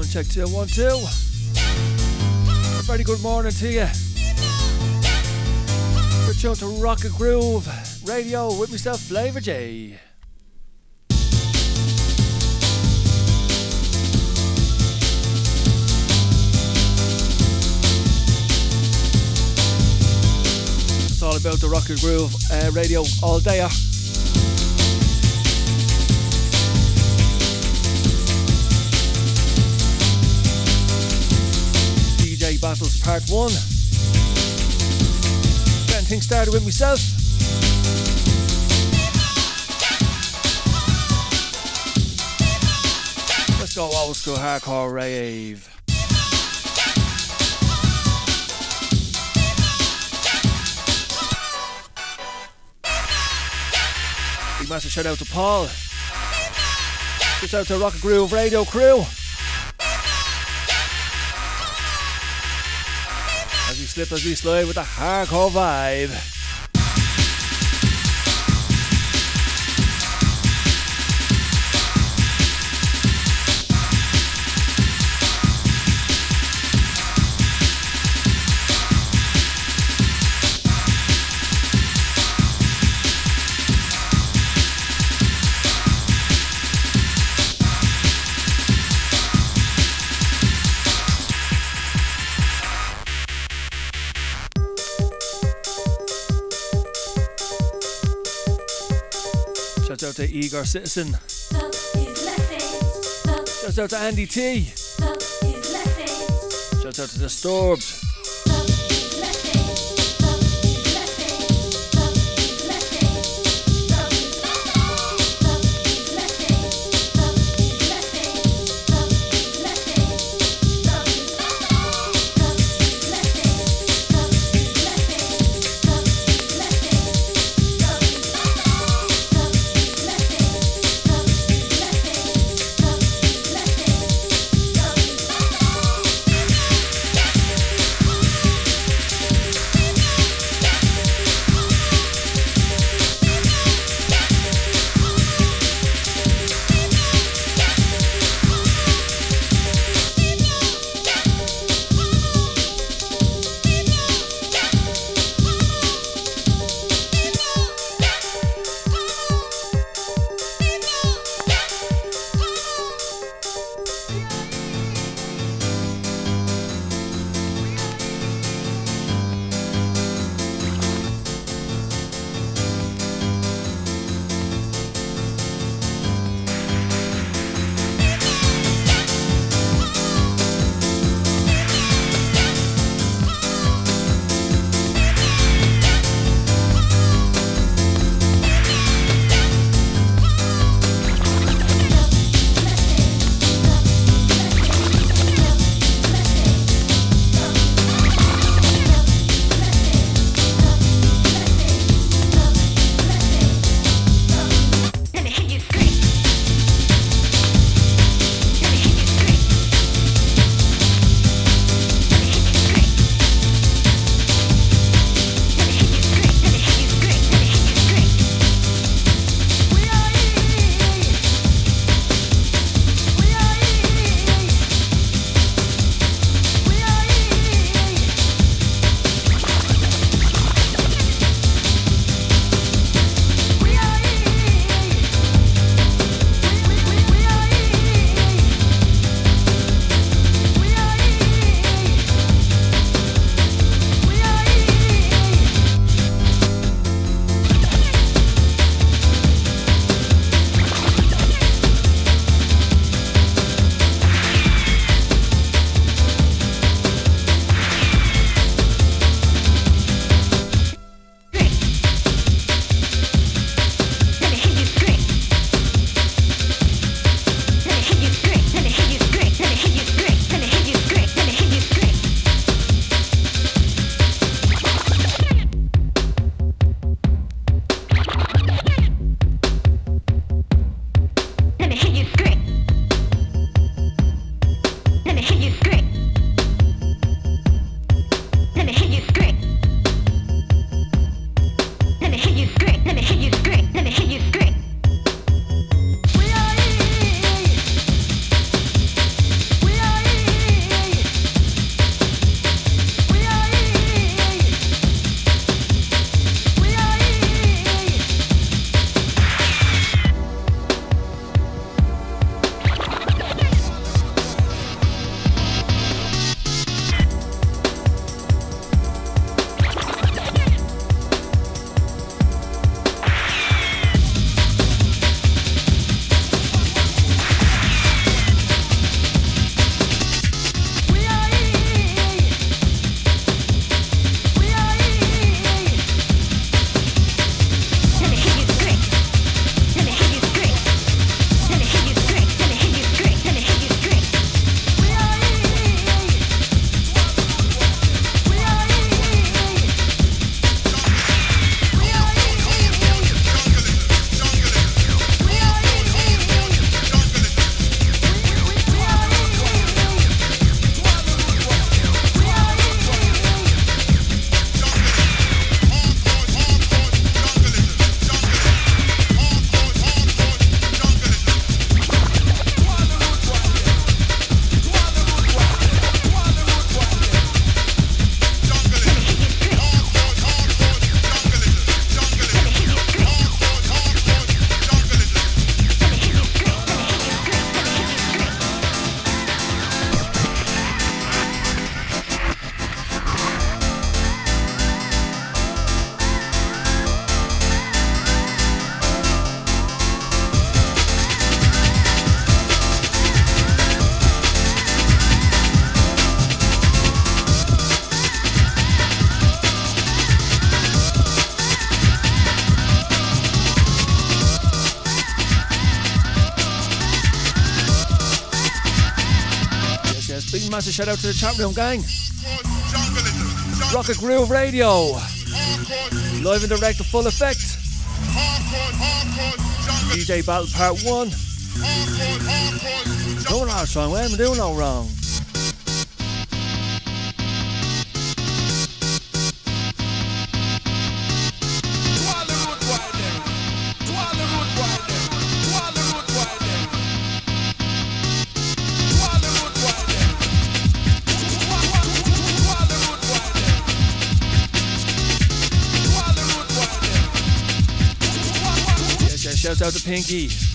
One, check two, one, two. A very good morning to you. You're tuned to Rokagroove Radio with myself, FlavRjay. It's all about the Rock Rokagroove uh, Radio all day. Part 1. Getting things started with myself. Let's go old school hardcore rave. Big massive shout out to Paul. Shout out to Rokagroove Radio crew. As we slide with a hardcore vibe. To Igor Citizen. Shout out to Andy T. Shout out to Disturbed. Massive shout out to the chat room gang. Rokagroove Radio. Live and direct, the full effect. DJ Battle Part 1. No wrong song, we haven't doing no wrong. Out to Pinkie.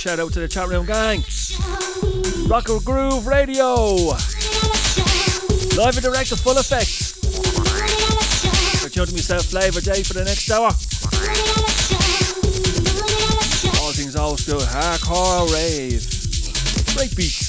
Shout out to the chat room gang. Rokagroove Radio. Live and direct, to full effect. We're tuning myself FlavRjay for the next hour. All things old school, hardcore rave. Great beats.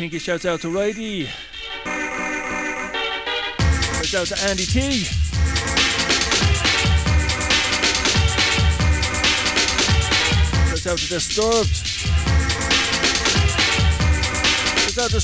Pinkie shouts out to Righty. Shouts out to Andy T. Shouts out to Disturbed. Shouts out to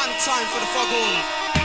Sparky. the up.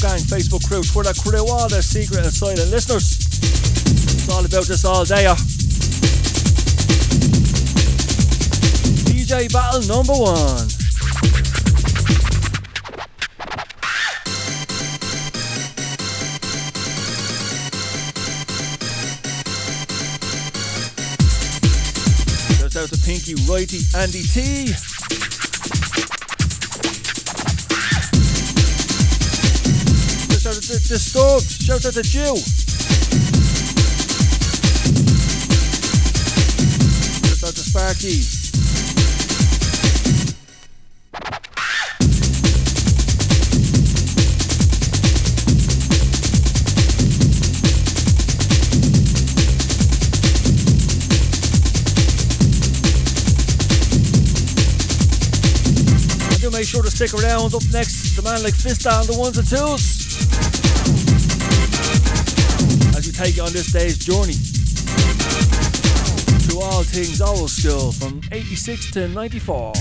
Gang, Facebook crew, Twitter crew, all the secret and silent listeners. It's all about this all day. DJ Battle number one. Shout out to Pinkie, Righty, Andy T. to Disturbed. Shout out to Jill. Shout out to Sparky. Do make sure to stick around. Up next, the man like Fist down the ones and twos. Take on this day's journey through all things old school from 86 to 94.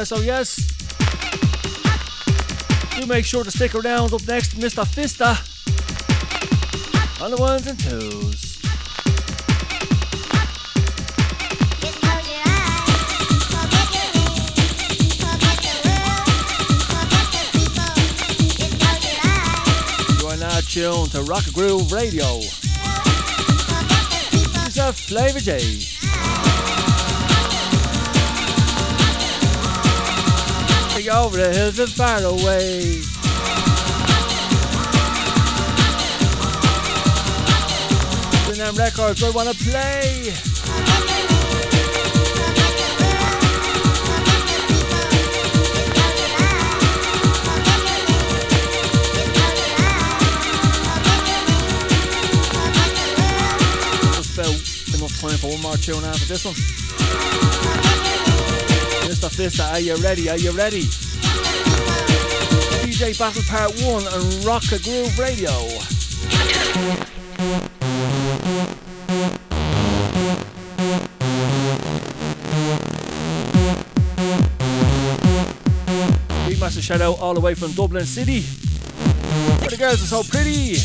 Uh, yes, oh yes, oh. Do make sure to stick around. Up next, Mr. Fista. On the ones and twos. You are now tuned to Rokagroove Radio. It's a FlavRjay. Take over the hills and far away. Them records I wanna play. Just about enough time for one more tune after this one. Mr. Fista, are you ready? Are you ready? DJ Battle Part 1 and Rokagroove Radio. Massive shout out all the way from Dublin City. Where the girls are so pretty.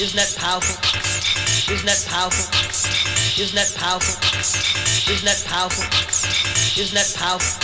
Isn't that powerful? Isn't that powerful? Isn't that powerful? Isn't that powerful? Isn't that powerful?